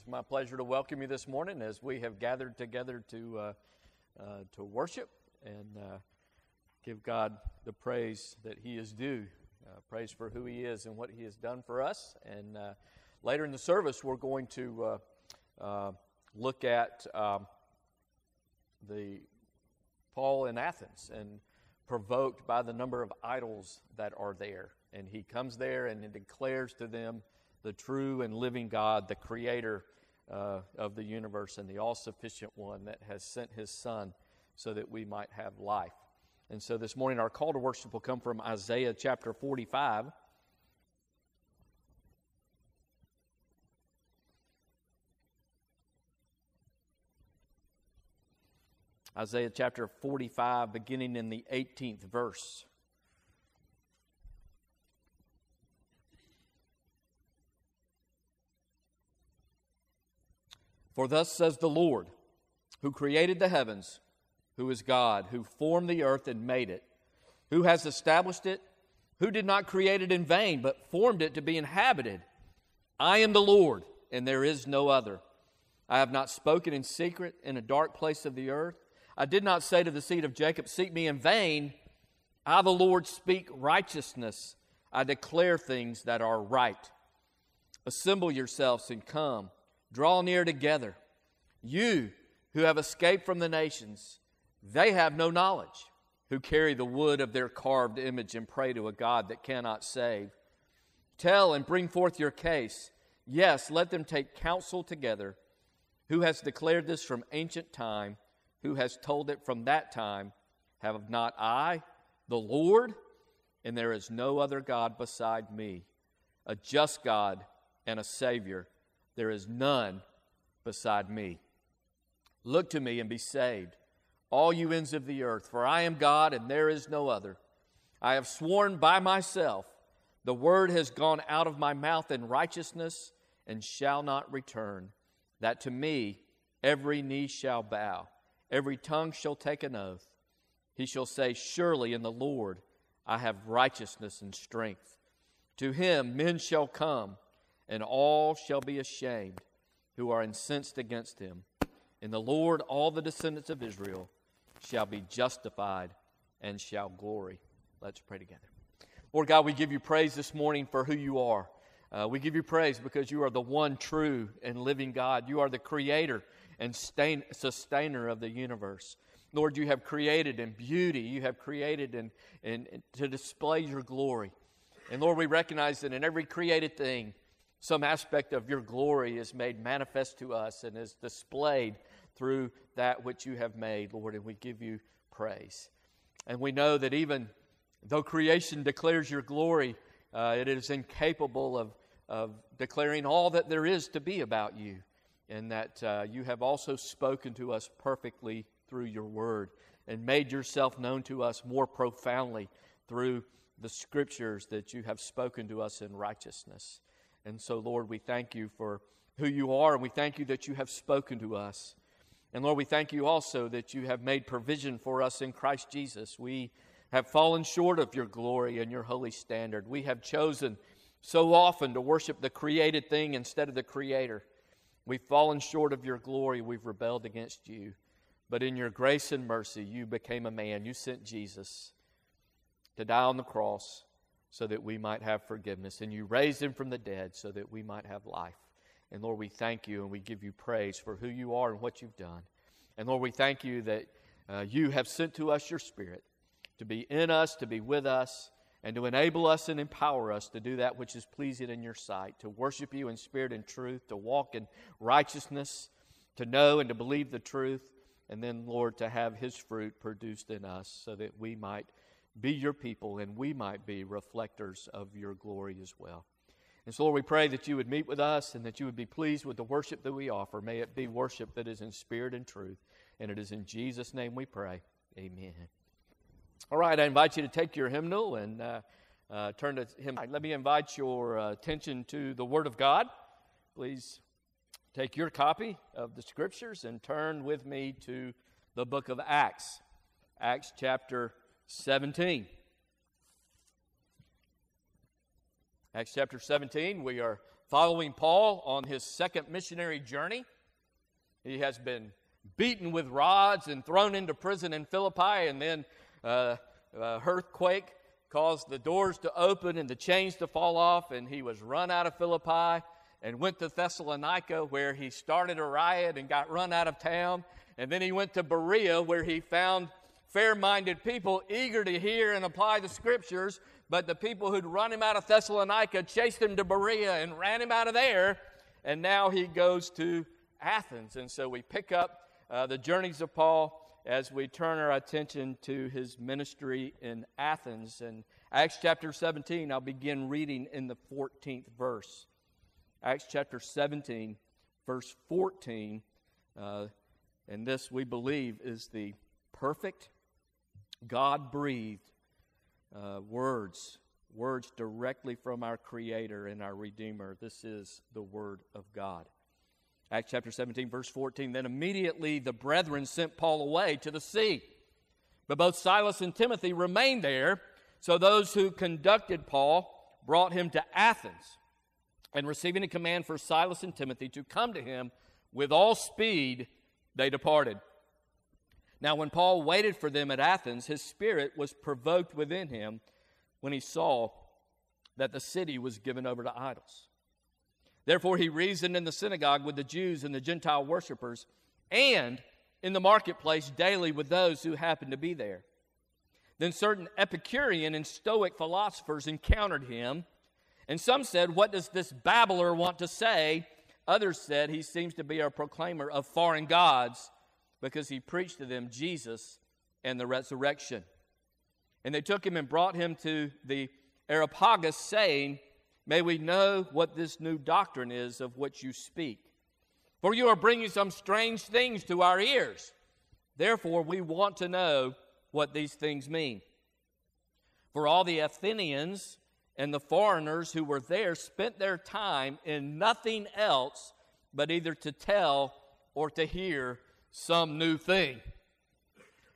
It's my pleasure to welcome you this morning as we have gathered together to, uh, uh, to worship and uh, give God the praise that He is due. Uh, praise for who He is and what He has done for us. And uh, later in the service, we're going to uh, look at um, the Paul in Athens and provoked by the number of idols that are there. And he comes there and declares to them the true and living God, the creator uh, of the universe and the all sufficient one that has sent his Son so that we might have life. And so this morning, our call to worship will come from Isaiah chapter 45. Isaiah chapter 45, beginning in the 18th verse. For thus says the Lord, who created the heavens, who is God, who formed the earth and made it, who has established it, who did not create it in vain, but formed it to be inhabited. I am the Lord, and there is no other. I have not spoken in secret in a dark place of the earth. I did not say to the seed of Jacob, Seek me in vain. I, the Lord, speak righteousness. I declare things that are right. Assemble yourselves and come. Draw near together. You who have escaped from the nations, they have no knowledge, who carry the wood of their carved image and pray to a God that cannot save. Tell and bring forth your case. Yes, let them take counsel together. Who has declared this from ancient time? Who has told it from that time? Have not I, the Lord? And there is no other God beside me, a just God and a Savior there is none beside me. Look to me and be saved, all you ends of the earth, for I am God and there is no other. I have sworn by myself, the word has gone out of my mouth in righteousness and shall not return, that to me every knee shall bow, every tongue shall take an oath. He shall say, Surely in the Lord I have righteousness and strength. To him men shall come and all shall be ashamed who are incensed against him. In the Lord, all the descendants of Israel shall be justified and shall glory. Let's pray together. Lord God, we give you praise this morning for who you are. Uh, we give you praise because you are the one true and living God. You are the creator and stain, sustainer of the universe. Lord, you have created in beauty, you have created in, in, in, to display your glory. And Lord, we recognize that in every created thing, some aspect of your glory is made manifest to us and is displayed through that which you have made, Lord, and we give you praise. And we know that even though creation declares your glory, uh, it is incapable of, of declaring all that there is to be about you, and that uh, you have also spoken to us perfectly through your word and made yourself known to us more profoundly through the scriptures that you have spoken to us in righteousness. And so, Lord, we thank you for who you are, and we thank you that you have spoken to us. And Lord, we thank you also that you have made provision for us in Christ Jesus. We have fallen short of your glory and your holy standard. We have chosen so often to worship the created thing instead of the Creator. We've fallen short of your glory. We've rebelled against you. But in your grace and mercy, you became a man. You sent Jesus to die on the cross so that we might have forgiveness. And you raised him from the dead so that we might have life. And Lord, we thank you and we give you praise for who you are and what you've done. And Lord, we thank you that uh, you have sent to us your Spirit to be in us, to be with us, and to enable us and empower us to do that which is pleasing in your sight, to worship you in spirit and truth, to walk in righteousness, to know and to believe the truth, and then, Lord, to have his fruit produced in us so that we might be your people and we might be reflectors of your glory as well. And so, Lord, we pray that you would meet with us and that you would be pleased with the worship that we offer. May it be worship that is in spirit and truth. And it is in Jesus' name we pray. Amen. All right, I invite you to take your hymnal and uh, uh, turn to him. Let me invite your uh, attention to the Word of God. Please take your copy of the Scriptures and turn with me to the book of Acts, Acts chapter 17. Acts chapter 17, we are following Paul on his second missionary journey. He has been beaten with rods and thrown into prison in Philippi, and then uh, a earthquake caused the doors to open and the chains to fall off, and he was run out of Philippi and went to Thessalonica, where he started a riot and got run out of town. And then he went to Berea, where he found fair minded people eager to hear and apply the scriptures. But the people who'd run him out of Thessalonica chased him to Berea and ran him out of there. And now he goes to Athens. And so we pick up uh, the journeys of Paul as we turn our attention to his ministry in Athens. And Acts chapter 17, I'll begin reading in the 14th verse. Acts chapter 17, verse 14. Uh, and this, we believe, is the perfect, God breathed uh, words, words directly from our Creator and our Redeemer. This is the Word of God. Acts chapter 17, verse 14. Then immediately the brethren sent Paul away to the sea. But both Silas and Timothy remained there. So those who conducted Paul brought him to Athens. And receiving a command for Silas and Timothy to come to him with all speed, they departed. Now, when Paul waited for them at Athens, his spirit was provoked within him when he saw that the city was given over to idols. Therefore, he reasoned in the synagogue with the Jews and the Gentile worshippers, and in the marketplace daily with those who happened to be there. Then certain Epicurean and Stoic philosophers encountered him, and some said, What does this babbler want to say? Others said, He seems to be a proclaimer of foreign gods because he preached to them Jesus and the resurrection. And they took him and brought him to the Areopagus, saying, May we know what this new doctrine is of which you speak. For you are bringing some strange things to our ears. Therefore, we want to know what these things mean. For all the Athenians and the foreigners who were there spent their time in nothing else but either to tell or to hear some new thing.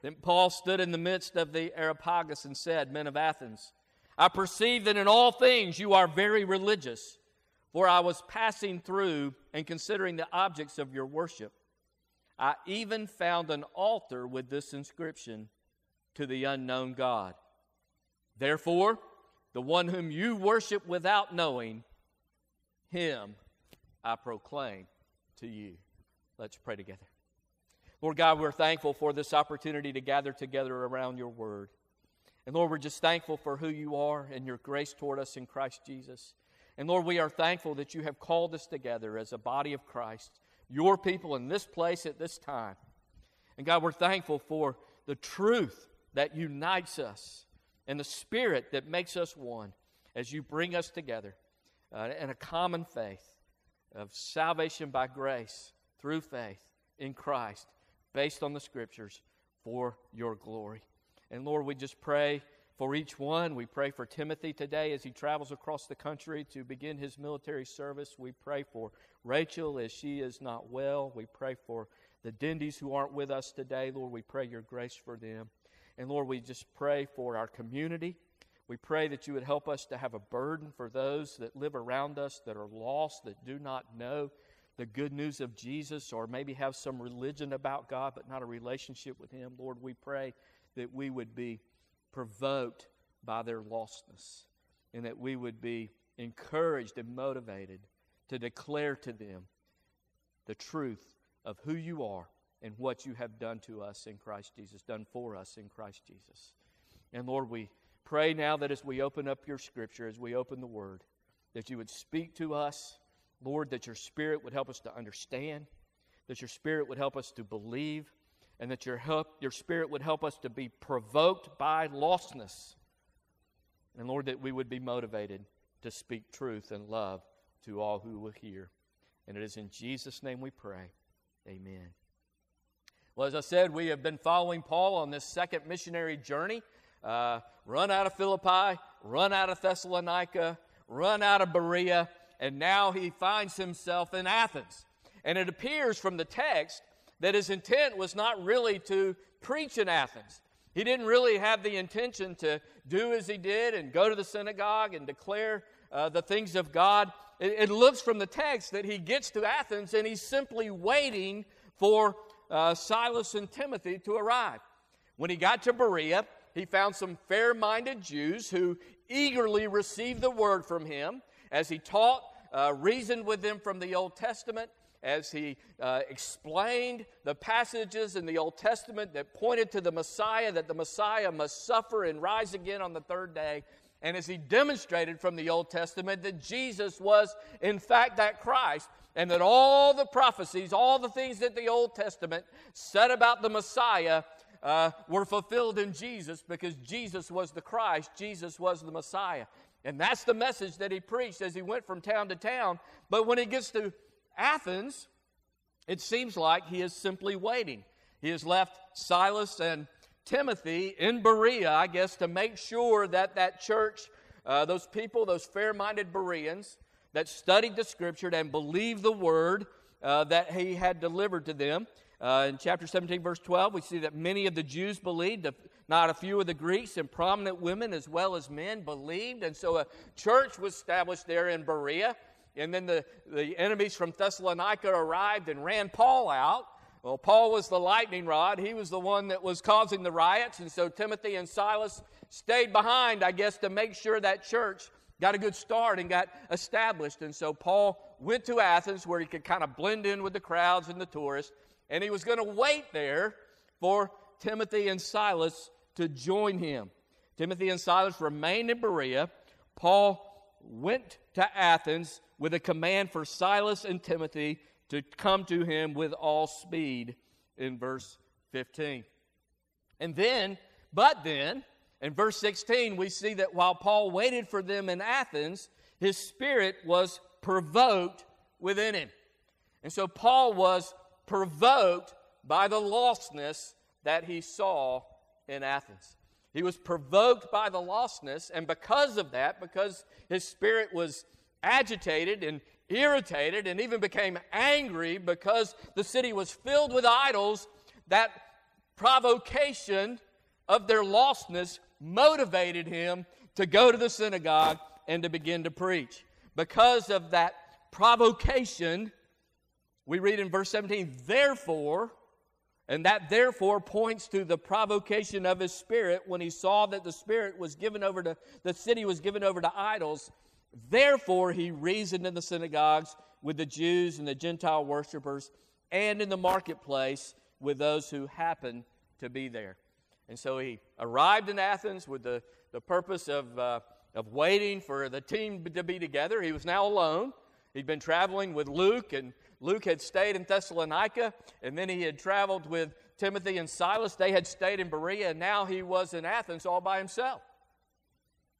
Then Paul stood in the midst of the Areopagus and said, Men of Athens, I perceive that in all things you are very religious, for I was passing through and considering the objects of your worship. I even found an altar with this inscription to the unknown God. Therefore, the one whom you worship without knowing, him I proclaim to you. Let's pray together. Lord God, we're thankful for this opportunity to gather together around your word. And Lord, we're just thankful for who you are and your grace toward us in Christ Jesus. And Lord, we are thankful that you have called us together as a body of Christ, your people in this place at this time. And God, we're thankful for the truth that unites us and the spirit that makes us one as you bring us together uh, in a common faith of salvation by grace through faith in Christ, based on the scriptures for your glory. And Lord, we just pray for each one. We pray for Timothy today as he travels across the country to begin his military service. We pray for Rachel as she is not well. We pray for the Dindys who aren't with us today. Lord, we pray your grace for them. And Lord, we just pray for our community. We pray that you would help us to have a burden for those that live around us that are lost, that do not know the good news of Jesus, or maybe have some religion about God but not a relationship with Him. Lord, we pray that we would be provoked by their lostness and that we would be encouraged and motivated to declare to them the truth of who you are and what you have done to us in Christ Jesus, done for us in Christ Jesus. And Lord, we pray now that as we open up your scripture, as we open the word, that you would speak to us. Lord, that your spirit would help us to understand, that your spirit would help us to believe, and that your, help, your Spirit would help us to be provoked by lostness. And Lord, that we would be motivated to speak truth and love to all who will hear. And it is in Jesus' name we pray. Amen. Well, as I said, we have been following Paul on this second missionary journey. Uh, run out of Philippi, run out of Thessalonica, run out of Berea, and now he finds himself in Athens. And it appears from the text that his intent was not really to preach in Athens. He didn't really have the intention to do as he did and go to the synagogue and declare uh, the things of God. it, it, looks from the text that he gets to Athens and he's simply waiting for uh, Silas and Timothy to arrive. When he got to Berea, he found some fair minded Jews who eagerly received the word from him as he taught, uh, reasoned with them from the Old Testament, as he uh, explained the passages in the Old Testament that pointed to the Messiah, that the Messiah must suffer and rise again on the third day. And as he demonstrated from the Old Testament that Jesus was, in fact, that Christ, and that all the prophecies, all the things that the Old Testament said about the Messiah uh, were fulfilled in Jesus because Jesus was the Christ, Jesus was the Messiah. And that's the message that he preached as he went from town to town. But when he gets to Athens, it seems like he is simply waiting. He has left Silas and Timothy in Berea, I guess, to make sure that that church, uh, those people, those fair minded Bereans that studied the scripture and believed the word uh, that he had delivered to them. Uh, in chapter 17, verse 12, we see that many of the Jews believed, not a few of the Greeks, and prominent women as well as men believed. And so a church was established there in Berea. And then the, the enemies from Thessalonica arrived and ran Paul out. Well, Paul was the lightning rod. He was the one that was causing the riots. And so Timothy and Silas stayed behind, I guess, to make sure that church got a good start and got established. And so Paul went to Athens where he could kind of blend in with the crowds and the tourists. And he was going to wait there for Timothy and Silas to join him. Timothy and Silas remained in Berea. Paul went to Athens with a command for Silas and Timothy to come to him with all speed in verse 15. And then, but then, in verse 16, we see that while Paul waited for them in Athens, his spirit was provoked within him. And so Paul was provoked by the lostness that he saw in Athens. He was provoked by the lostness, and because of that, because his spirit was agitated and irritated and even became angry because the city was filled with idols, that provocation of their lostness motivated him to go to the synagogue and to begin to preach. Because of that provocation, we read in verse 17, therefore, and that therefore points to the provocation of his spirit when he saw that the spirit was given over to, the city was given over to idols. Therefore, he reasoned in the synagogues with the Jews and the Gentile worshippers and in the marketplace with those who happened to be there. And so he arrived in Athens with the, the purpose of, uh, of waiting for the team to be together. He was now alone. He'd been traveling with Luke, and Luke had stayed in Thessalonica, and then he had traveled with Timothy and Silas. They had stayed in Berea, and now he was in Athens all by himself.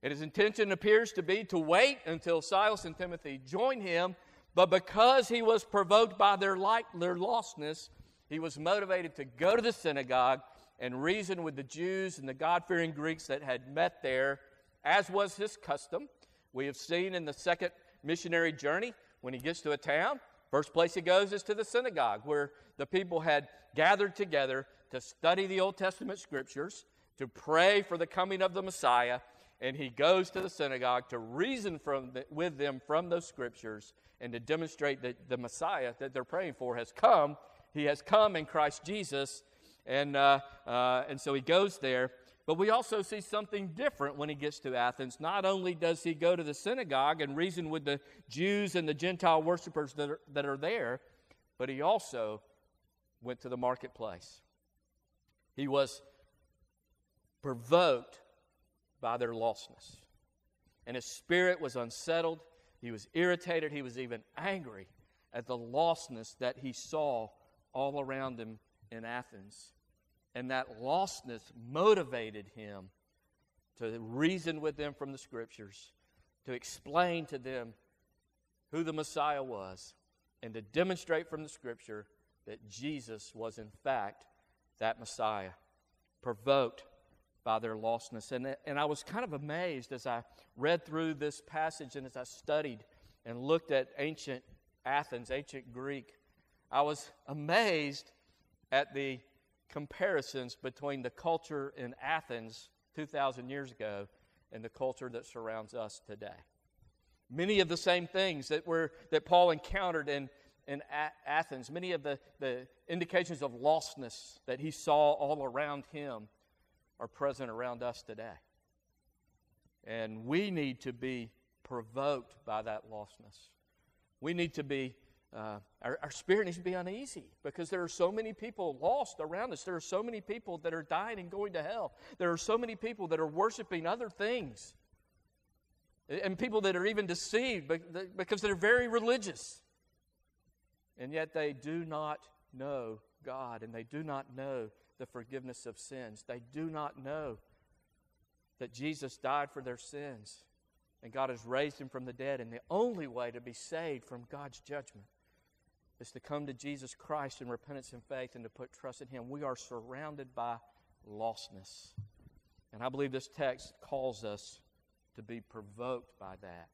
And his intention appears to be to wait until Silas and Timothy join him, but because he was provoked by their, light, their lostness, he was motivated to go to the synagogue and reason with the Jews and the God fearing Greeks that had met there, as was his custom. We have seen in the second missionary journey when he gets to a town, first place he goes is to the synagogue where the people had gathered together to study the Old Testament scriptures, to pray for the coming of the Messiah, and he goes to the synagogue to reason from the, with them from those scriptures and to demonstrate that the Messiah that they're praying for has come. He has come in Christ Jesus, and uh, uh, and so he goes there. But we also see something different when he gets to Athens. Not only does he go to the synagogue and reason with the Jews and the Gentile worshippers that are, that are there, but he also went to the marketplace. He was provoked by their lostness. And his spirit was unsettled. He was irritated. He was even angry at the lostness that he saw all around him in Athens. And that lostness motivated him to reason with them from the scriptures, to explain to them who the Messiah was, and to demonstrate from the scripture that Jesus was, in fact, that Messiah. Provoked by their lostness. And, and I was kind of amazed as I read through this passage and as I studied and looked at ancient Athens, ancient Greek. I was amazed at the comparisons between the culture in Athens 2,000 years ago and the culture that surrounds us today. Many of the same things that, were, that Paul encountered in, in A- Athens, many of the, the indications of lostness that he saw all around him are present around us today. And we need to be provoked by that lostness. We need to be, uh, our, our spirit needs to be uneasy because there are so many people lost around us. There are so many people that are dying and going to hell. There are so many people that are worshiping other things. And people that are even deceived because they're very religious. And yet they do not know God and they do not know the forgiveness of sins. They do not know that Jesus died for their sins and God has raised him from the dead. And the only way to be saved from God's judgment is to come to Jesus Christ in repentance and faith and to put trust in him. We are surrounded by lostness. And I believe this text calls us to be provoked by that.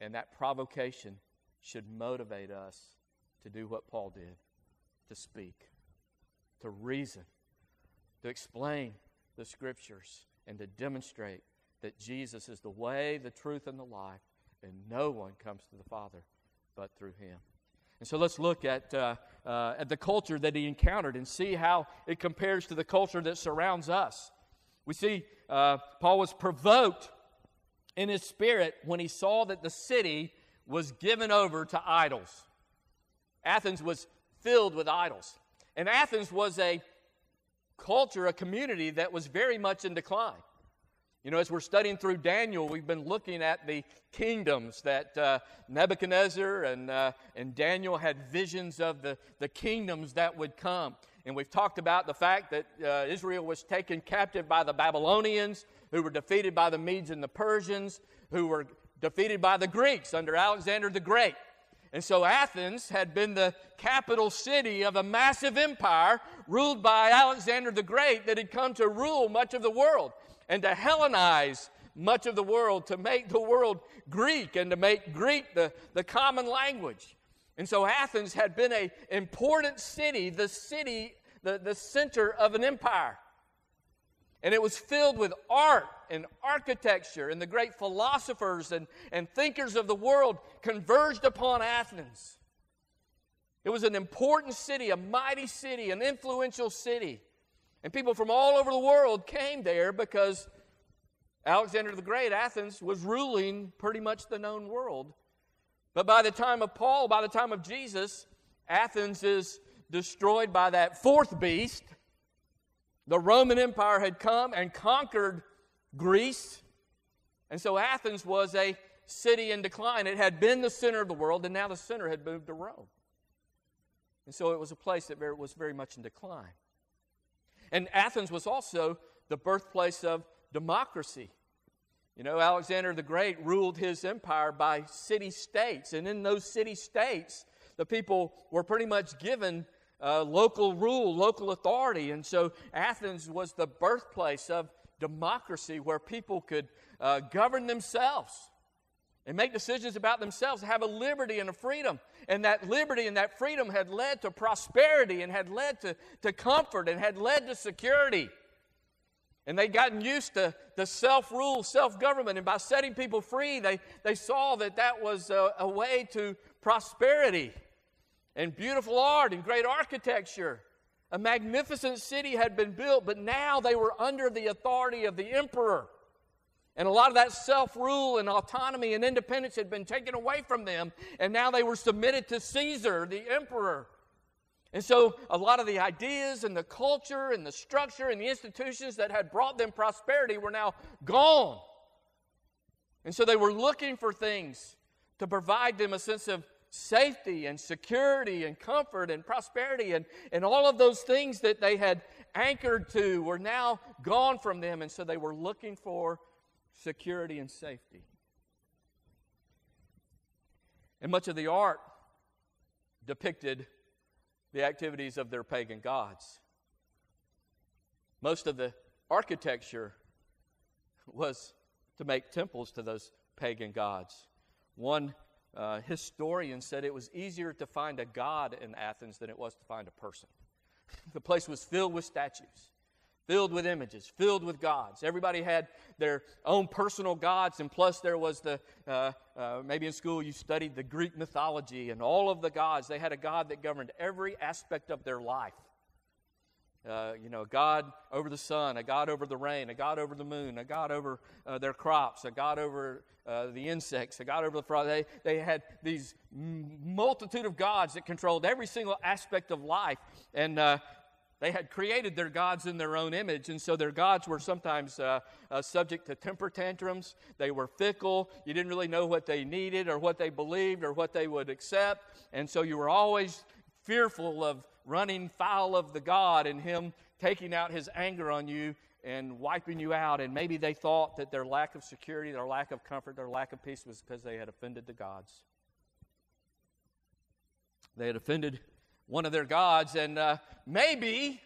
And that provocation should motivate us to do what Paul did to speak, to reason, to explain the scriptures, and to demonstrate that Jesus is the way, the truth, and the life, and no one comes to the Father but through him. And so let's look at, uh, uh, at the culture that he encountered and see how it compares to the culture that surrounds us. We see uh, Paul was provoked in his spirit when he saw that the city was given over to idols. Athens was filled with idols. And Athens was a culture, a community that was very much in decline. You know, as we're studying through Daniel, we've been looking at the kingdoms that uh, Nebuchadnezzar and, uh, and Daniel had visions of the, the kingdoms that would come. And we've talked about the fact that uh, Israel was taken captive by the Babylonians, who were defeated by the Medes and the Persians, who were defeated by the Greeks under Alexander the Great. And so Athens had been the capital city of a massive empire ruled by Alexander the Great that had come to rule much of the world and to Hellenize much of the world, to make the world Greek and to make Greek the, the common language. And so Athens had been an important city, the city, the, the center of an empire. And it was filled with art and architecture, and the great philosophers and, and thinkers of the world converged upon Athens. It was an important city, a mighty city, an influential city. And people from all over the world came there because Alexander the Great, Athens, was ruling pretty much the known world. But by the time of Paul, by the time of Jesus, Athens is destroyed by that fourth beast. The Roman Empire had come and conquered Greece. And so Athens was a city in decline. It had been the center of the world, and now the center had moved to Rome. And so it was a place that was very much in decline. And Athens was also the birthplace of democracy. You know, Alexander the Great ruled his empire by city states, and in those city states, the people were pretty much given uh, local rule, local authority. And so Athens was the birthplace of democracy where people could uh, govern themselves and make decisions about themselves, have a liberty and a freedom. And that liberty and that freedom had led to prosperity and had led to, to comfort and had led to security. And they'd gotten used to the self rule, self government. And by setting people free, they, they saw that that was a, a way to prosperity and beautiful art and great architecture. A magnificent city had been built, but now they were under the authority of the emperor. And a lot of that self rule and autonomy and independence had been taken away from them, and now they were submitted to Caesar, the emperor. And so, a lot of the ideas and the culture and the structure and the institutions that had brought them prosperity were now gone. And so, they were looking for things to provide them a sense of safety and security and comfort and prosperity. And, and all of those things that they had anchored to were now gone from them. And so, they were looking for security, and safety. And much of the art depicted the activities of their pagan gods. Most of the architecture was to make temples to those pagan gods. One uh, historian said it was easier to find a god in Athens than it was to find a person. the place was filled with statues filled with images, filled with gods. Everybody had their own personal gods, and plus there was the, uh, uh, maybe in school you studied the Greek mythology and all of the gods. They had a God that governed every aspect of their life. Uh, you know, a God over the sun, a God over the rain, a God over the moon, a God over uh, their crops, a God over uh, the insects, a God over the frost. They, they had these multitude of gods that controlled every single aspect of life. And uh, they had created their gods in their own image, and so their gods were sometimes uh, uh, subject to temper tantrums. They were fickle. You didn't really know what they needed or what they believed or what they would accept. And so you were always fearful of running foul of the God and Him taking out His anger on you and wiping you out. And maybe they thought that their lack of security, their lack of comfort, their lack of peace was because they had offended the gods. They had offended one of their gods, and uh, maybe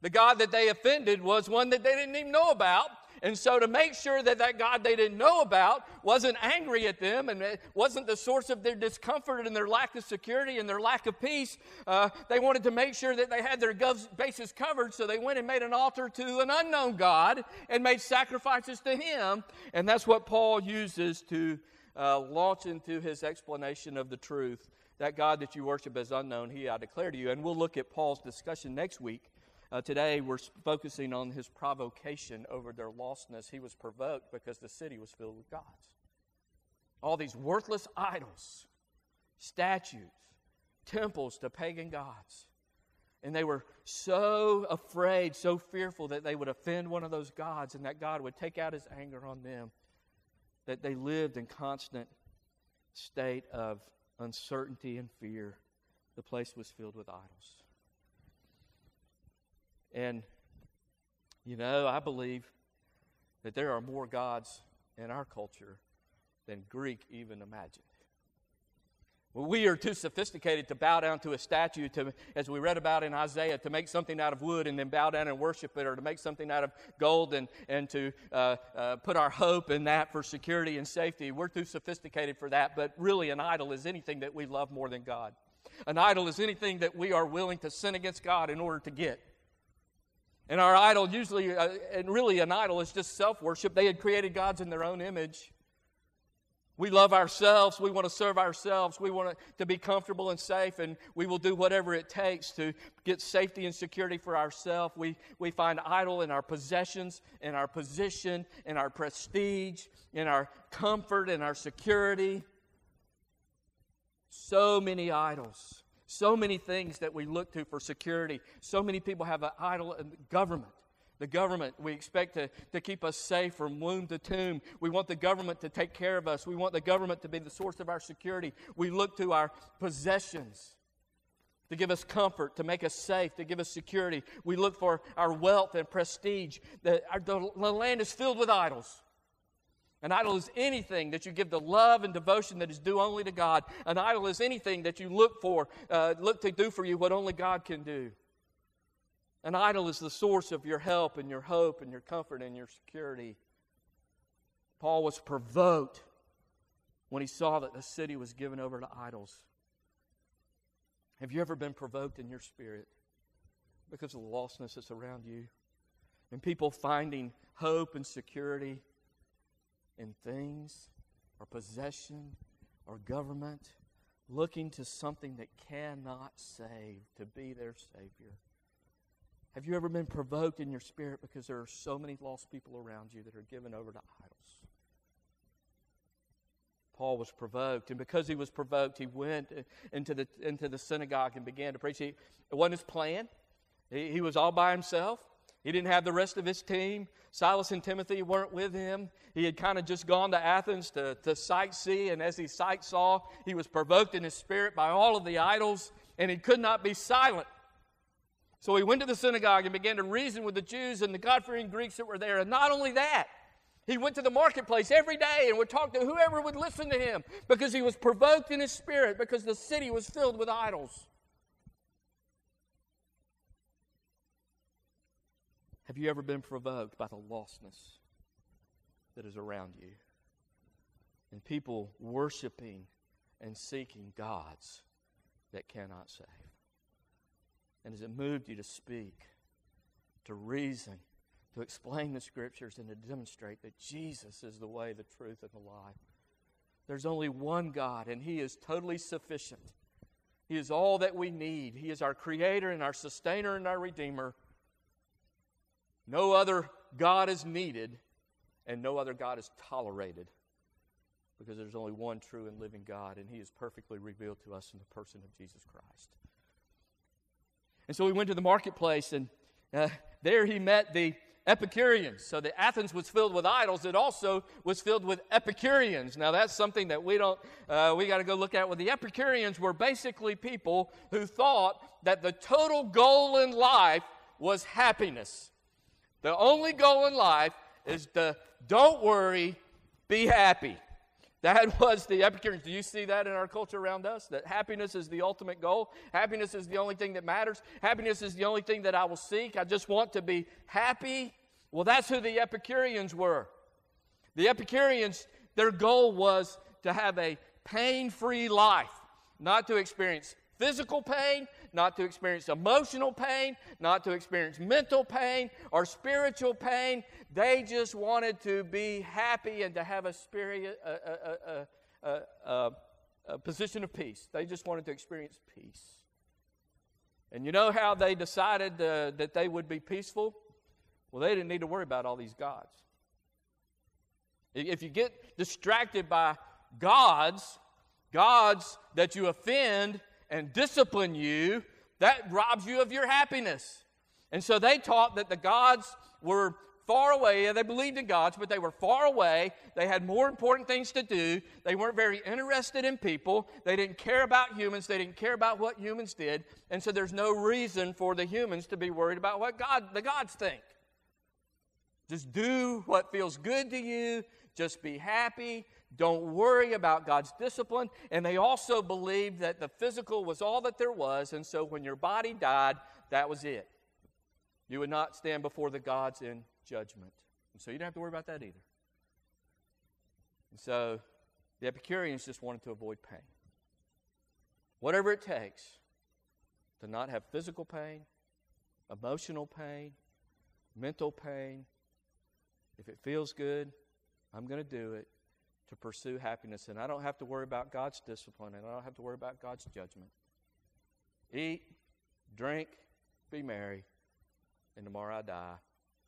the God that they offended was one that they didn't even know about. And so, to make sure that that God they didn't know about wasn't angry at them and wasn't the source of their discomfort and their lack of security and their lack of peace, uh, they wanted to make sure that they had their bases covered. So, they went and made an altar to an unknown God and made sacrifices to Him. And that's what Paul uses to uh, launch into his explanation of the truth that God that you worship as unknown, he I declare to you. And we'll look at Paul's discussion next week. Uh, today we're focusing on his provocation over their lostness. He was provoked because the city was filled with gods. All these worthless idols, statues, temples to pagan gods. And they were so afraid, so fearful that they would offend one of those gods and that God would take out his anger on them, that they lived in constant state of uncertainty and fear, the place was filled with idols. And, you know, I believe that there are more gods in our culture than Greek even imagined. We are too sophisticated to bow down to a statue, to, as we read about in Isaiah, to make something out of wood and then bow down and worship it, or to make something out of gold and, and to uh, uh, put our hope in that for security and safety. We're too sophisticated for that, but really, an idol is anything that we love more than God. An idol is anything that we are willing to sin against God in order to get. And our idol, usually, uh, and really, an idol is just self worship. They had created gods in their own image. We love ourselves. We want to serve ourselves. We want to be comfortable and safe, and we will do whatever it takes to get safety and security for ourselves. We, we find idol in our possessions, in our position, in our prestige, in our comfort, in our security. So many idols. So many things that we look to for security. So many people have an idol in government. The government, we expect to, to keep us safe from womb to tomb. We want the government to take care of us. We want the government to be the source of our security. We look to our possessions to give us comfort, to make us safe, to give us security. We look for our wealth and prestige. The, our, the, the land is filled with idols. An idol is anything that you give the love and devotion that is due only to God. An idol is anything that you look for, uh, look to do for you what only God can do. An idol is the source of your help and your hope and your comfort and your security. Paul was provoked when he saw that the city was given over to idols. Have you ever been provoked in your spirit because of the lostness that's around you? And people finding hope and security in things or possession or government, looking to something that cannot save to be their Savior. Have you ever been provoked in your spirit because there are so many lost people around you that are given over to idols? Paul was provoked, and because he was provoked, he went into the, into the synagogue and began to preach. He, it wasn't his plan, he, he was all by himself. He didn't have the rest of his team. Silas and Timothy weren't with him. He had kind of just gone to Athens to, to sightsee, and as he sightsaw, he was provoked in his spirit by all of the idols, and he could not be silent. So he went to the synagogue and began to reason with the Jews and the God fearing Greeks that were there. And not only that, he went to the marketplace every day and would talk to whoever would listen to him because he was provoked in his spirit because the city was filled with idols. Have you ever been provoked by the lostness that is around you? And people worshiping and seeking gods that cannot save. And has it moved you to speak, to reason, to explain the scriptures and to demonstrate that Jesus is the way, the truth, and the life. There's only one God, and He is totally sufficient. He is all that we need. He is our Creator and our Sustainer and our Redeemer. No other God is needed, and no other God is tolerated because there's only one true and living God, and He is perfectly revealed to us in the person of Jesus Christ. And so we went to the marketplace, and uh, there he met the Epicureans. So the Athens was filled with idols. It also was filled with Epicureans. Now that's something that we don't. Uh, we got to go look at. Well, the Epicureans were basically people who thought that the total goal in life was happiness. The only goal in life is to don't worry, be happy. That was the Epicureans. Do you see that in our culture around us? That happiness is the ultimate goal. Happiness is the only thing that matters. Happiness is the only thing that I will seek. I just want to be happy. Well, that's who the Epicureans were. The Epicureans, their goal was to have a pain free life, not to experience physical pain, not to experience emotional pain, not to experience mental pain or spiritual pain. They just wanted to be happy and to have a, spirit, a, a, a, position of peace. They just wanted to experience peace. And you know how they decided uh, that they would be peaceful? Well, they didn't need to worry about all these gods. If you get distracted by gods, gods that you offend, and discipline you, that robs you of your happiness. And so they taught that the gods were far away. They believed in gods, but they were far away. They had more important things to do. They weren't very interested in people. They didn't care about humans. They didn't care about what humans did. And so there's no reason for the humans to be worried about what God, the gods think. Just do what feels good to you. Just be happy. Don't worry about God's discipline. And they also believed that the physical was all that there was. And so when your body died, that was it. You would not stand before the gods in judgment. And so you don't have to worry about that either. And so the Epicureans just wanted to avoid pain. Whatever it takes to not have physical pain, emotional pain, mental pain. If it feels good, I'm going to do it to pursue happiness. And I don't have to worry about God's discipline, and I don't have to worry about God's judgment. Eat, drink, be merry, and tomorrow I die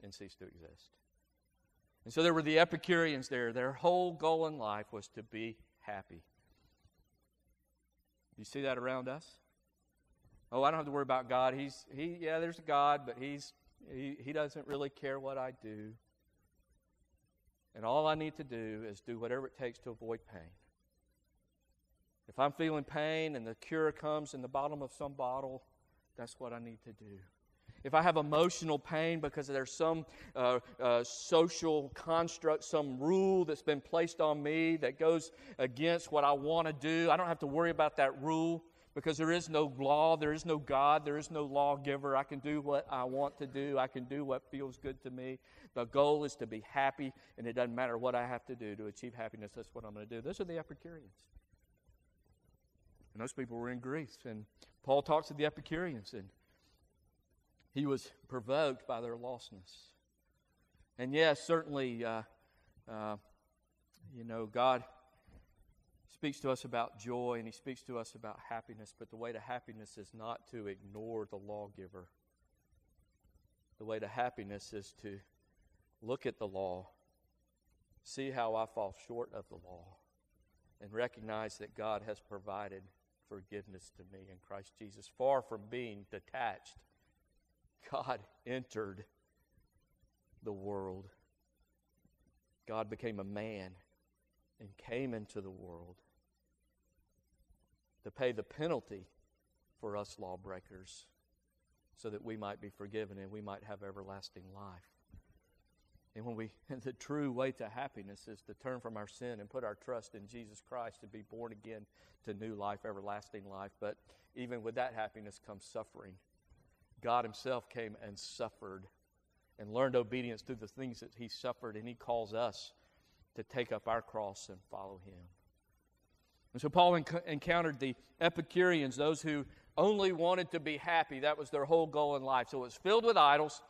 and cease to exist. And so there were the Epicureans there. Their whole goal in life was to be happy. You see that around us? Oh, I don't have to worry about God. He's he yeah, there's a God, but he's he, he doesn't really care what I do. And all I need to do is do whatever it takes to avoid pain. If I'm feeling pain and the cure comes in the bottom of some bottle, that's what I need to do. If I have emotional pain because there's some uh, uh, social construct, some rule that's been placed on me that goes against what I want to do, I don't have to worry about that rule because there is no law, there is no God, there is no lawgiver. I can do what I want to do, I can do what feels good to me. The goal is to be happy, and it doesn't matter what I have to do to achieve happiness. That's what I'm going to do. Those are the Epicureans. And those people were in Greece. And Paul talks to the Epicureans, and he was provoked by their lostness. And yes, certainly, uh, uh, you know, God speaks to us about joy and he speaks to us about happiness, but the way to happiness is not to ignore the lawgiver. The way to happiness is to look at the law, see how I fall short of the law, and recognize that God has provided forgiveness to me in Christ Jesus. Far from being detached, God entered the world. God became a man and came into the world to pay the penalty for us lawbreakers so that we might be forgiven and we might have everlasting life. And when we, the true way to happiness is to turn from our sin and put our trust in Jesus Christ to be born again to new life, everlasting life. But even with that happiness comes suffering. God Himself came and suffered and learned obedience through the things that He suffered, and He calls us to take up our cross and follow Him. And so Paul enc- encountered the Epicureans, those who only wanted to be happy. That was their whole goal in life. So it was filled with idols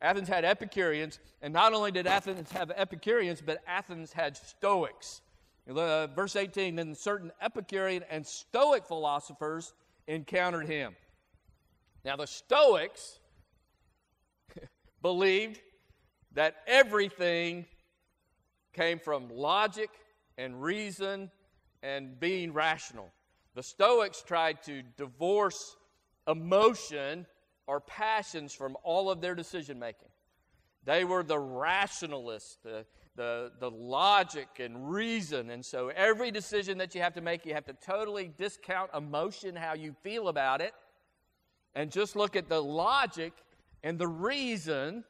Athens had Epicureans, and not only did Athens have Epicureans, but Athens had Stoics. Uh, verse 18 then certain Epicurean and Stoic philosophers encountered him. Now, the Stoics believed that everything came from logic and reason and being rational. The Stoics tried to divorce emotion or passions from all of their decision making. They were the rationalists, the, the, the logic and reason. And so every decision that you have to make, you have to totally discount emotion, how you feel about it, and just look at the logic and the reason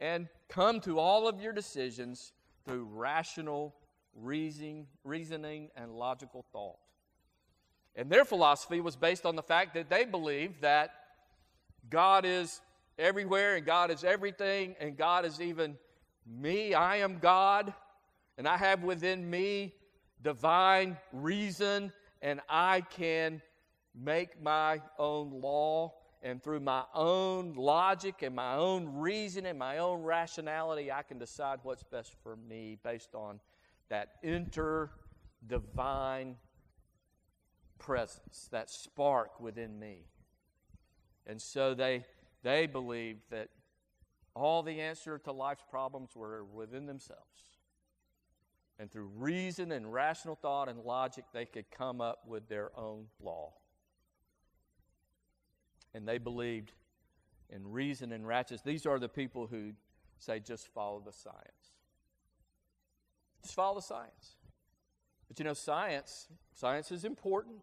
and come to all of your decisions through rational reasoning, reasoning and logical thought. And their philosophy was based on the fact that they believed that God is everywhere and God is everything and God is even me. I am God and I have within me divine reason and I can make my own law and through my own logic and my own reason and my own rationality, I can decide what's best for me based on that inter divine presence, that spark within me. And so they, they believed that all the answer to life's problems were within themselves. And through reason and rational thought and logic, they could come up with their own law. And they believed in reason and righteousness. These are the people who say, just follow the science. Just follow the science. But you know, science, science is important.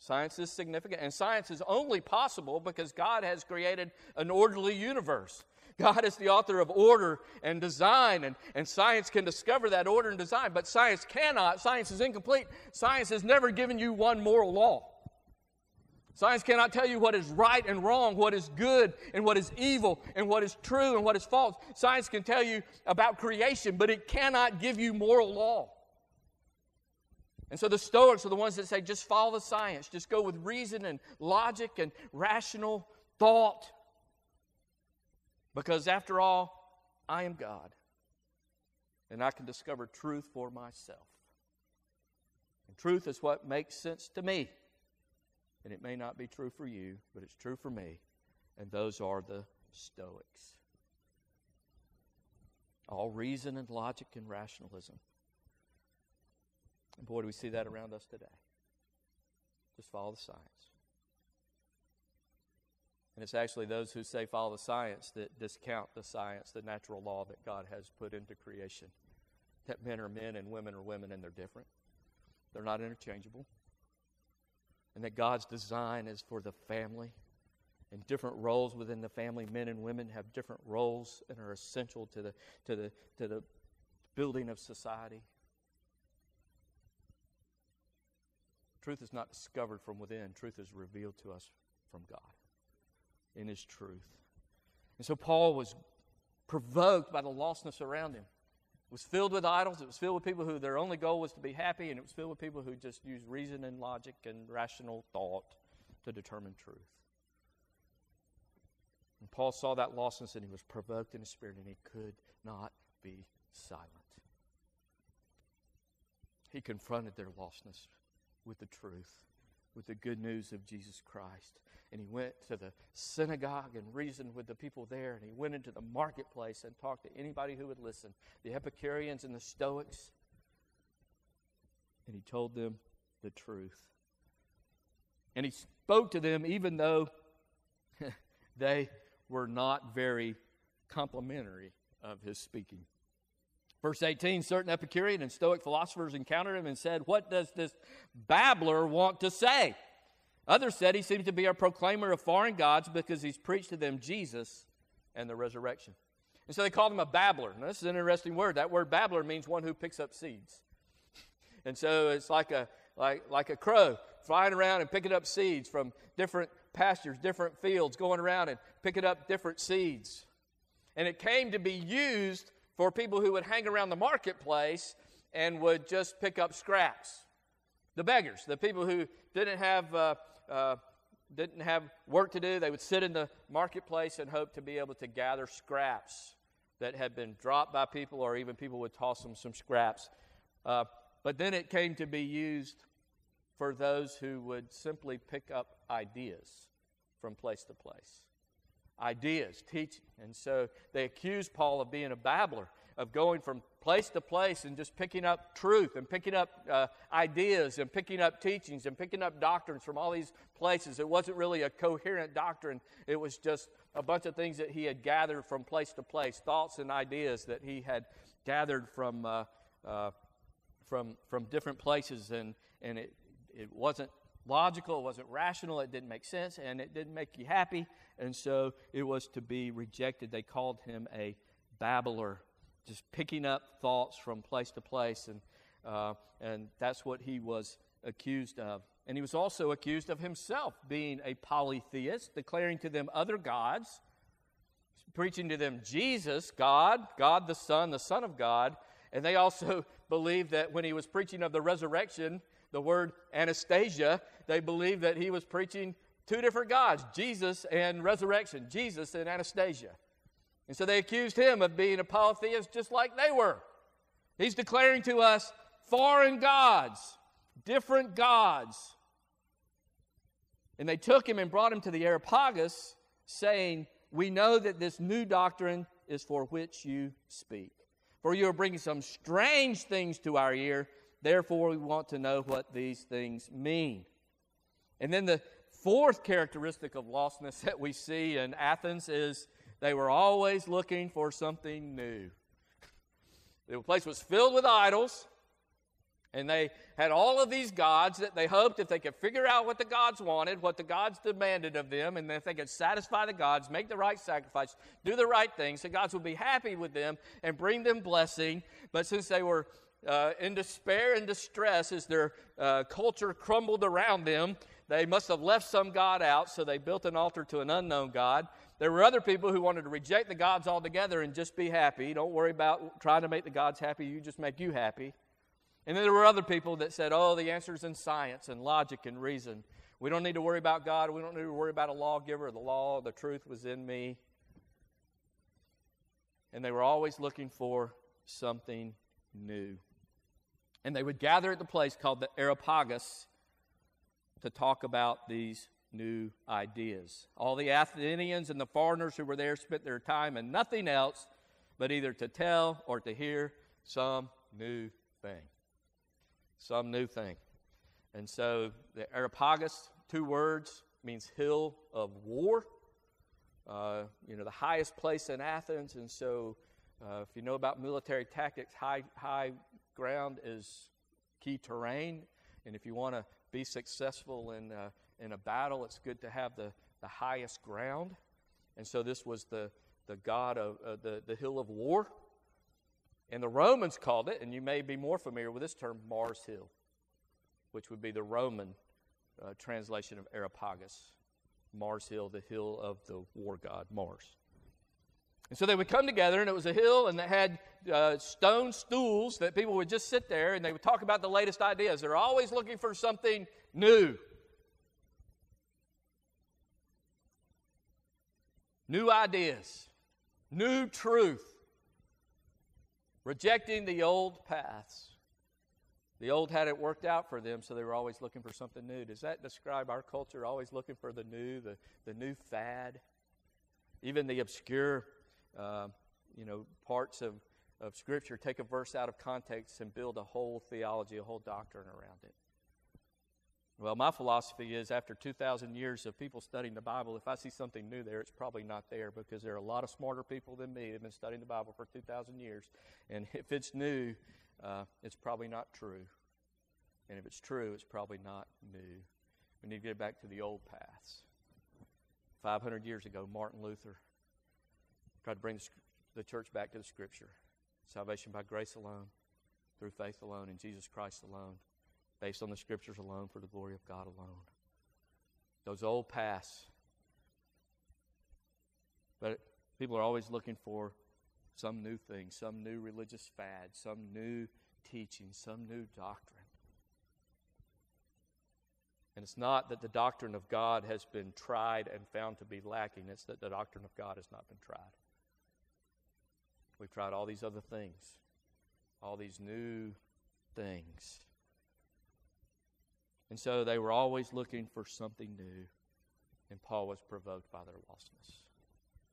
Science is significant, and science is only possible because God has created an orderly universe. God is the author of order and design, and, and science can discover that order and design, but science cannot. Science is incomplete. Science has never given you one moral law. Science cannot tell you what is right and wrong, what is good and what is evil, and what is true and what is false. Science can tell you about creation, but it cannot give you moral law. And so the Stoics are the ones that say just follow the science, just go with reason and logic and rational thought. Because after all, I am God, and I can discover truth for myself. And truth is what makes sense to me. And it may not be true for you, but it's true for me. And those are the Stoics. All reason and logic and rationalism. Boy, do we see that around us today. Just follow the science. And it's actually those who say follow the science that discount the science, the natural law that God has put into creation. That men are men and women are women and they're different. They're not interchangeable and that God's design is for the family and different roles within the family. Men and women have different roles and are essential to the, to the, to the building of society. Truth is not discovered from within, truth is revealed to us from God in His truth. And so Paul was provoked by the lostness around him. It was filled with idols. It was filled with people who their only goal was to be happy, and it was filled with people who just used reason and logic and rational thought to determine truth. And Paul saw that lostness and he was provoked in his spirit, and he could not be silent. He confronted their lostness with the truth, with the good news of Jesus Christ and he went to the synagogue and reasoned with the people there, and he went into the marketplace and talked to anybody who would listen the Epicureans and the Stoics. And he told them the truth. And he spoke to them even though they were not very complimentary of his speaking. Verse 18 certain Epicurean and Stoic philosophers encountered him and said, What does this babbler want to say? Others said he seems to be a proclaimer of foreign gods because he's preached to them Jesus and the resurrection. And so they called him a babbler. Now, this is an interesting word. That word babbler means one who picks up seeds. And so it's like a, like, like a crow flying around and picking up seeds from different pastures, different fields, going around and picking up different seeds. And it came to be used for people who would hang around the marketplace and would just pick up scraps. The beggars, the people who didn't have uh, uh, didn't have work to do, they would sit in the marketplace and hope to be able to gather scraps that had been dropped by people, or even people would toss them some scraps. Uh, but then it came to be used for those who would simply pick up ideas from place to place. Ideas, teaching. And so they accused Paul of being a babbler, of going from place to place and just picking up truth and picking up uh, ideas and picking up teachings and picking up doctrines from all these places. It wasn't really a coherent doctrine, it was just a bunch of things that he had gathered from place to place, thoughts and ideas that he had gathered from, uh, uh, from, from different places. And, and it, it wasn't logical, it wasn't rational, it didn't make sense, and it didn't make you happy. And so it was to be rejected. They called him a babbler just picking up thoughts from place to place, and, uh, and that's what he was accused of. And he was also accused of himself being a polytheist, declaring to them other gods, preaching to them Jesus, God, God the Son, the Son of God. And they also believed that when he was preaching of the resurrection, the word anastasia, they believed that he was preaching two different gods, Jesus and resurrection, Jesus and anastasia. And so they accused him of being a polytheist just like they were. He's declaring to us foreign gods, different gods. And they took him and brought him to the Areopagus, saying, We know that this new doctrine is for which you speak. For you are bringing some strange things to our ear. Therefore, we want to know what these things mean. And then the fourth characteristic of lostness that we see in Athens is they were always looking for something new. The place was filled with idols, and they had all of these gods that they hoped if they could figure out what the gods wanted, what the gods demanded of them, and if they could satisfy the gods, make the right sacrifice, do the right things, the gods would be happy with them and bring them blessing. But since they were uh, in despair and distress as their uh, culture crumbled around them, they must have left some God out, so they built an altar to an unknown God. There were other people who wanted to reject the gods altogether and just be happy. Don't worry about trying to make the gods happy, you just make you happy. And then there were other people that said, oh, the answer's in science and logic and reason. We don't need to worry about God. We don't need to worry about a lawgiver. The law, the truth was in me. And they were always looking for something new. And they would gather at the place called the Areopagus to talk about these new ideas. All the Athenians and the foreigners who were there spent their time in nothing else but either to tell or to hear some new thing. Some new thing. And so the Areopagus, two words, means hill of war. Uh, you know, the highest place in Athens. And so uh, if you know about military tactics, high, high ground is key terrain. And if you want to be successful in uh, in a battle, it's good to have the, the highest ground. And so this was the, the god of uh, the, the hill of war. And the Romans called it, and you may be more familiar with this term, Mars Hill, which would be the Roman uh, translation of Areopagus. Mars Hill, the hill of the war god Mars. And so they would come together, and it was a hill, and they had uh, stone stools that people would just sit there and they would talk about the latest ideas. They're always looking for something new. new ideas, new truth, rejecting the old paths. The old had it worked out for them, so they were always looking for something new. Does that describe our culture? Always looking for the new, the, the new fad? Even the obscure, uh, you know, parts of, of Scripture take a verse out of context and build a whole theology, a whole doctrine around it. Well, my philosophy is after 2,000 years of people studying the Bible, if I see something new there, it's probably not there because there are a lot of smarter people than me that have been studying the Bible for 2,000 years. And if it's new, uh, it's probably not true. And if it's true, it's probably not new. We need to get back to the old paths. 500 years ago, Martin Luther tried to bring the church back to the Scripture salvation by grace alone, through faith alone, in Jesus Christ alone based on the scriptures alone for the glory of God alone. Those old paths. But people are always looking for some new thing, some new religious fad, some new teaching, some new doctrine. And it's not that the doctrine of God has been tried and found to be lacking, it's that the doctrine of God has not been tried. We've tried all these other things, all these new things. And so they were always looking for something new, and Paul was provoked by their lostness.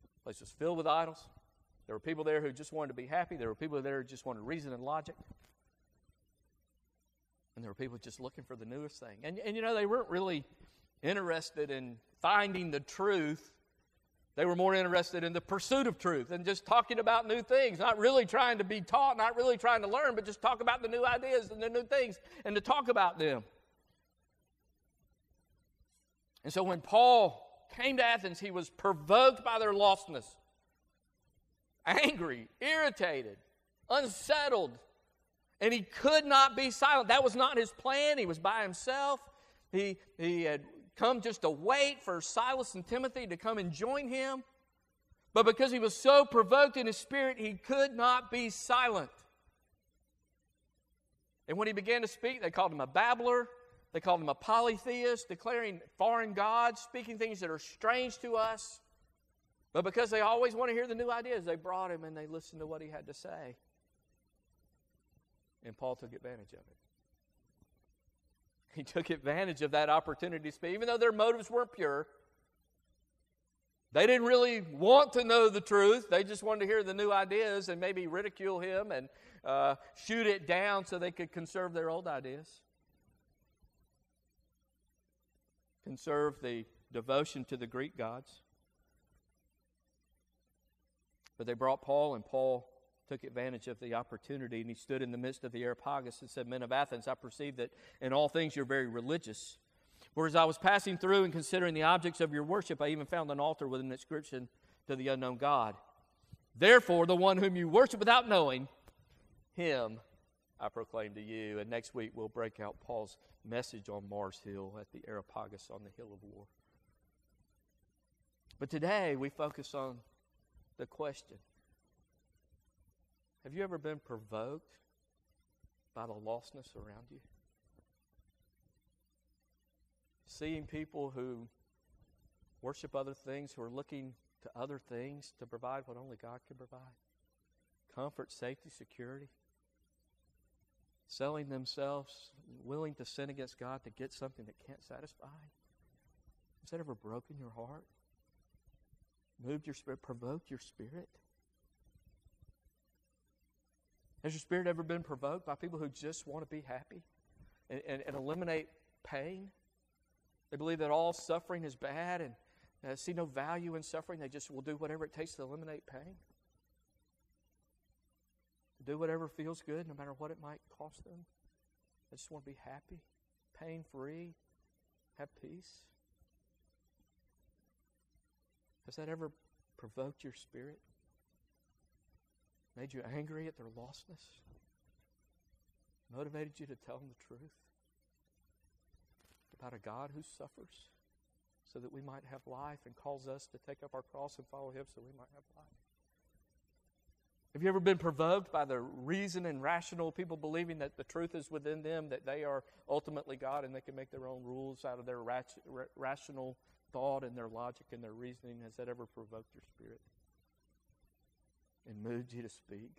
The place was filled with idols. There were people there who just wanted to be happy. There were people there who just wanted reason and logic. And there were people just looking for the newest thing. And, and you know, they weren't really interested in finding the truth they were more interested in the pursuit of truth and just talking about new things, not really trying to be taught, not really trying to learn, but just talk about the new ideas and the new things and to talk about them. And so when Paul came to Athens, he was provoked by their lostness, angry, irritated, unsettled, and he could not be silent. That was not his plan. He was by himself. He, he had come just to wait for Silas and Timothy to come and join him. But because he was so provoked in his spirit, he could not be silent. And when he began to speak, they called him a babbler. They called him a polytheist, declaring foreign gods, speaking things that are strange to us. But because they always want to hear the new ideas, they brought him and they listened to what he had to say. And Paul took advantage of it. He took advantage of that opportunity to speak, even though their motives weren't pure. They didn't really want to know the truth. They just wanted to hear the new ideas and maybe ridicule him and uh, shoot it down so they could conserve their old ideas. Conserve the devotion to the Greek gods. But they brought Paul, and Paul took advantage of the opportunity and he stood in the midst of the Areopagus and said, Men of Athens, I perceive that in all things you're very religious. Whereas I was passing through and considering the objects of your worship, I even found an altar with an inscription to the unknown God. Therefore, the one whom you worship without knowing, him I proclaim to you. And next week we'll break out Paul's message on Mars Hill at the Areopagus on the Hill of War. But today we focus on the question have you ever been provoked by the lostness around you? Seeing people who worship other things, who are looking to other things to provide what only God can provide comfort, safety, security. Selling themselves, willing to sin against God to get something that can't satisfy. Has that ever broken your heart? Moved your spirit, provoked your spirit? Has your spirit ever been provoked by people who just want to be happy and, and, and eliminate pain? They believe that all suffering is bad and uh, see no value in suffering. They just will do whatever it takes to eliminate pain. Do whatever feels good, no matter what it might cost them. They just want to be happy, pain free, have peace. Has that ever provoked your spirit? Made you angry at their lostness, motivated you to tell them the truth about a God who suffers so that we might have life and calls us to take up our cross and follow Him so we might have life. Have you ever been provoked by the reason and rational people believing that the truth is within them, that they are ultimately God and they can make their own rules out of their rational thought and their logic and their reasoning? Has that ever provoked your spirit? And moved you to speak?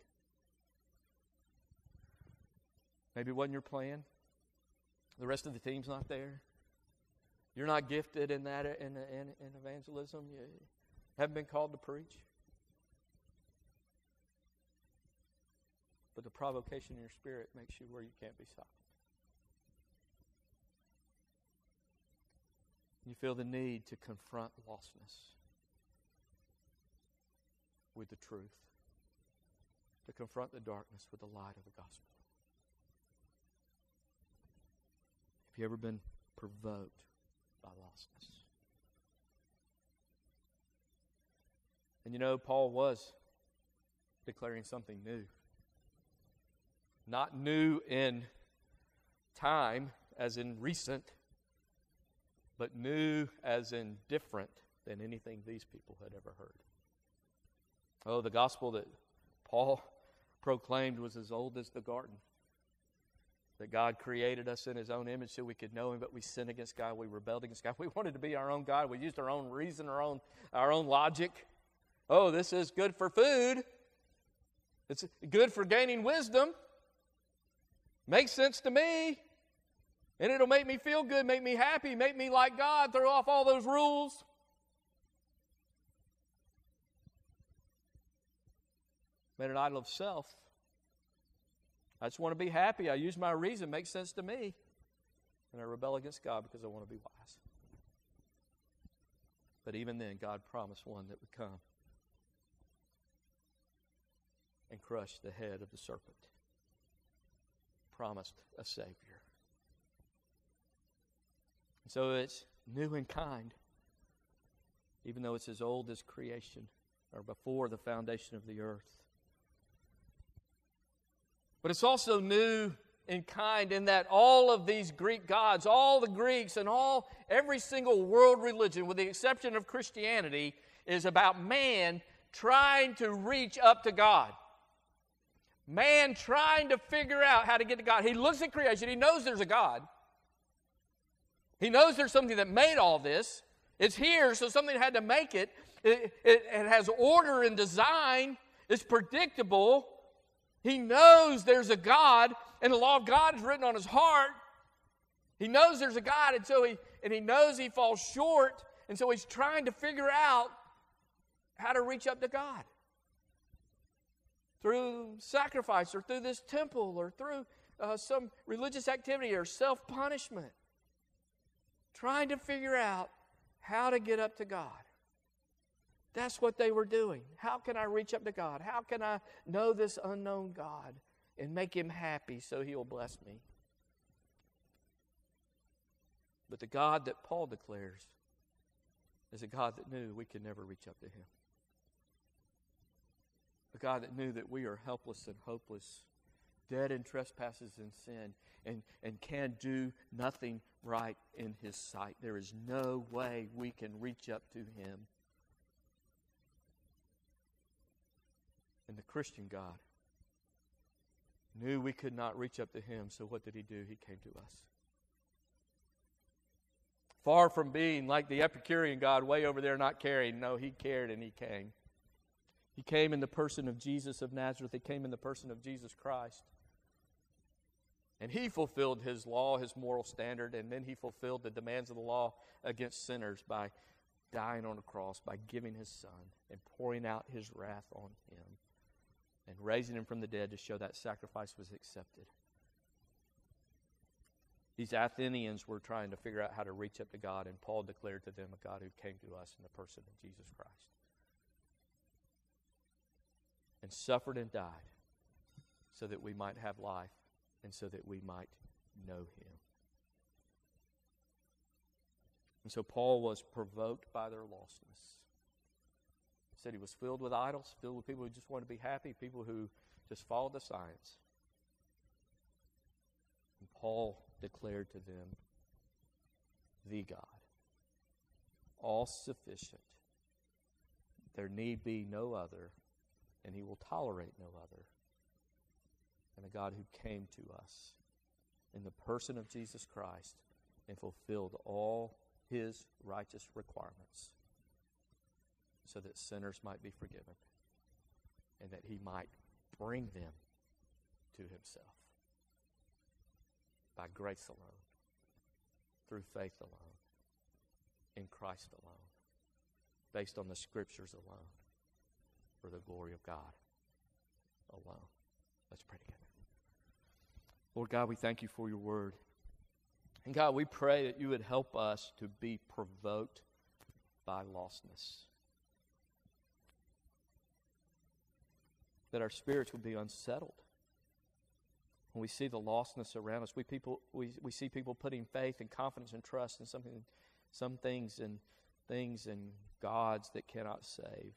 Maybe it wasn't your plan. The rest of the team's not there. You're not gifted in that in, in, in evangelism. You haven't been called to preach. But the provocation in your spirit makes you where you can't be silent. You feel the need to confront lostness with the truth to confront the darkness with the light of the gospel. Have you ever been provoked by lostness? And you know, Paul was declaring something new. Not new in time, as in recent, but new as in different than anything these people had ever heard. Oh, the gospel that Paul proclaimed was as old as the garden. that God created us in His own image so we could know Him, but we sinned against God. We rebelled against God. We wanted to be our own God. We used our own reason, our own, our own logic. Oh, this is good for food. It's good for gaining wisdom. Makes sense to me. And it'll make me feel good, make me happy, make me like God, throw off all those rules. Made an idol of self. I just want to be happy. I use my reason, makes sense to me. And I rebel against God because I want to be wise. But even then, God promised one that would come and crush the head of the serpent. Promised a Savior. So it's new and kind, even though it's as old as creation or before the foundation of the earth. But it's also new and kind in that all of these Greek gods, all the Greeks and all every single world religion, with the exception of Christianity, is about man trying to reach up to God. Man trying to figure out how to get to God. He looks at creation, he knows there's a God. He knows there's something that made all this. It's here, so something had to make it. It, it, it has order and design, it's predictable. He knows there's a God, and the law of God is written on his heart. He knows there's a God, and so he and he knows he falls short, and so he's trying to figure out how to reach up to God through sacrifice, or through this temple, or through uh, some religious activity, or self punishment. Trying to figure out how to get up to God. That's what they were doing. How can I reach up to God? How can I know this unknown God and make him happy so he'll bless me? But the God that Paul declares is a God that knew we could never reach up to him. A God that knew that we are helpless and hopeless, dead in trespasses and sin, and, and can do nothing right in his sight. There is no way we can reach up to him. And the Christian God knew we could not reach up to him, so what did he do? He came to us. Far from being like the Epicurean God way over there not caring, no, he cared and he came. He came in the person of Jesus of Nazareth, he came in the person of Jesus Christ. And he fulfilled his law, his moral standard, and then he fulfilled the demands of the law against sinners by dying on a cross, by giving his son and pouring out his wrath on him and raising him from the dead to show that sacrifice was accepted. These Athenians were trying to figure out how to reach up to God, and Paul declared to them a God who came to us in the person of Jesus Christ and suffered and died so that we might have life and so that we might know him. And so Paul was provoked by their lostness said he was filled with idols, filled with people who just wanted to be happy, people who just followed the science. And Paul declared to them, the God, all sufficient. There need be no other, and he will tolerate no other. And a God who came to us in the person of Jesus Christ and fulfilled all his righteous requirements so that sinners might be forgiven and that he might bring them to himself by grace alone, through faith alone, in Christ alone, based on the scriptures alone, for the glory of God alone. Let's pray together. Lord God, we thank you for your word. And God, we pray that you would help us to be provoked by lostness. That our spirits would be unsettled. When we see the lostness around us, we, people, we, we see people putting faith and confidence and trust in something, some things and things and gods that cannot save.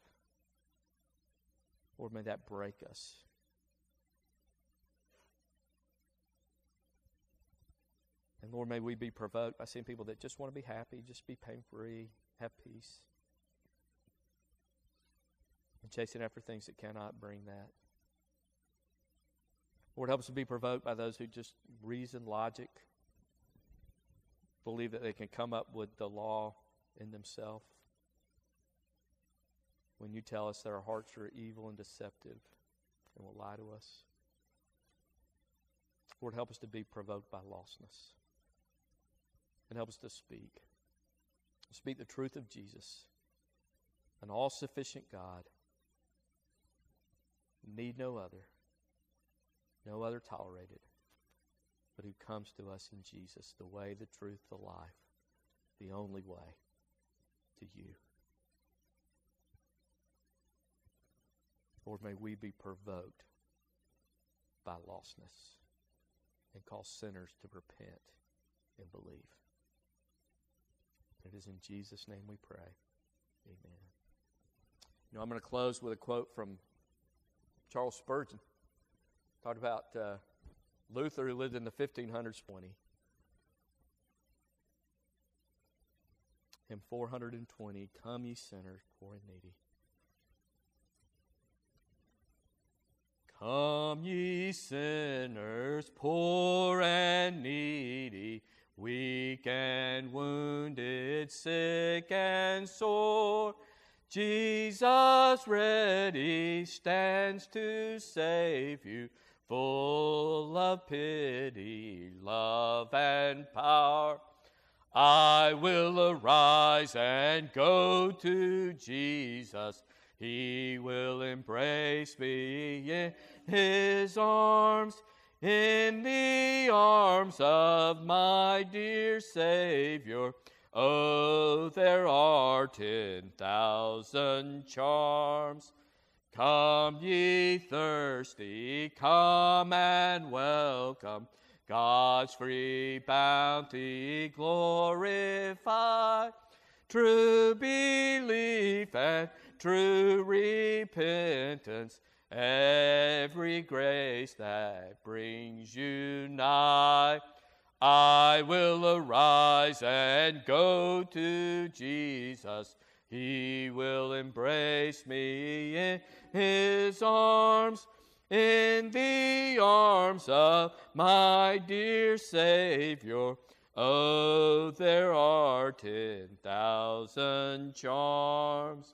Lord, may that break us. And Lord, may we be provoked by seeing people that just want to be happy, just be pain free, have peace and chasing after things that cannot bring that. Lord, help us to be provoked by those who just reason, logic, believe that they can come up with the law in themselves. When you tell us that our hearts are evil and deceptive and will lie to us. Lord, help us to be provoked by lostness. And help us to speak. Speak the truth of Jesus, an all sufficient God. Need no other, no other tolerated, but who comes to us in Jesus, the way, the truth, the life, the only way to you. Lord, may we be provoked by lostness and call sinners to repent and believe. It is in Jesus' name we pray. Amen. You know, I'm going to close with a quote from Charles Spurgeon. Talked about uh, Luther, who lived in the 1500s, 20. Hymn 420, Come ye sinners, poor and needy. Come ye sinners, poor and needy, weak and wounded, sick and sore. Jesus ready stands to save you, full of pity, love, and power. I will arise and go to Jesus. He will embrace me in his arms, in the arms of my dear Savior. Oh, there are ten thousand charms. Come, ye thirsty, come and welcome. God's free bounty glorify. True belief and true repentance every grace that brings you nigh. I will arise and go to Jesus. He will embrace me in his arms, in the arms of my dear Savior. Oh, there are ten thousand charms.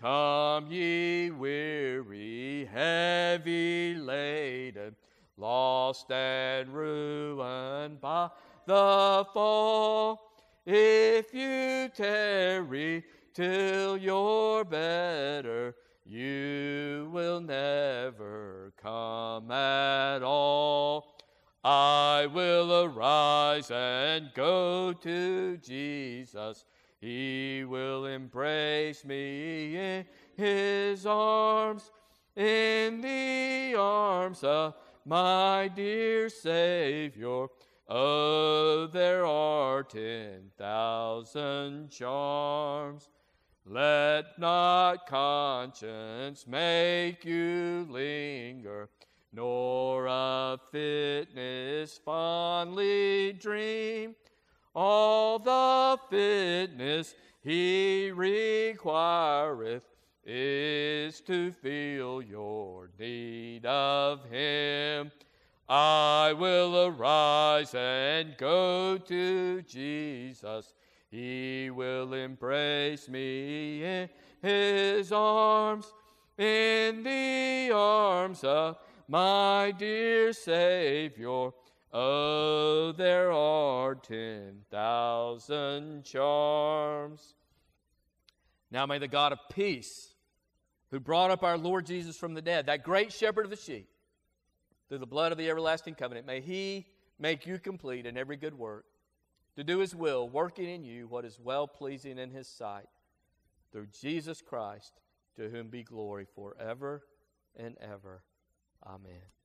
Come, ye weary, heavy laden, lost and ruined by the fall. If you tarry till you're better, you will never come at all. I will arise and go to Jesus he will embrace me in his arms, in the arms of my dear Savior. Oh, there are ten thousand charms. Let not conscience make you linger, nor of fitness fondly dream all the fitness he requireth is to feel your need of him. I will arise and go to Jesus. He will embrace me in his arms, in the arms of my dear Savior. Oh, there are ten thousand charms. Now may the God of peace, who brought up our Lord Jesus from the dead, that great shepherd of the sheep, through the blood of the everlasting covenant, may he make you complete in every good work, to do his will, working in you what is well pleasing in his sight, through Jesus Christ, to whom be glory forever and ever. Amen.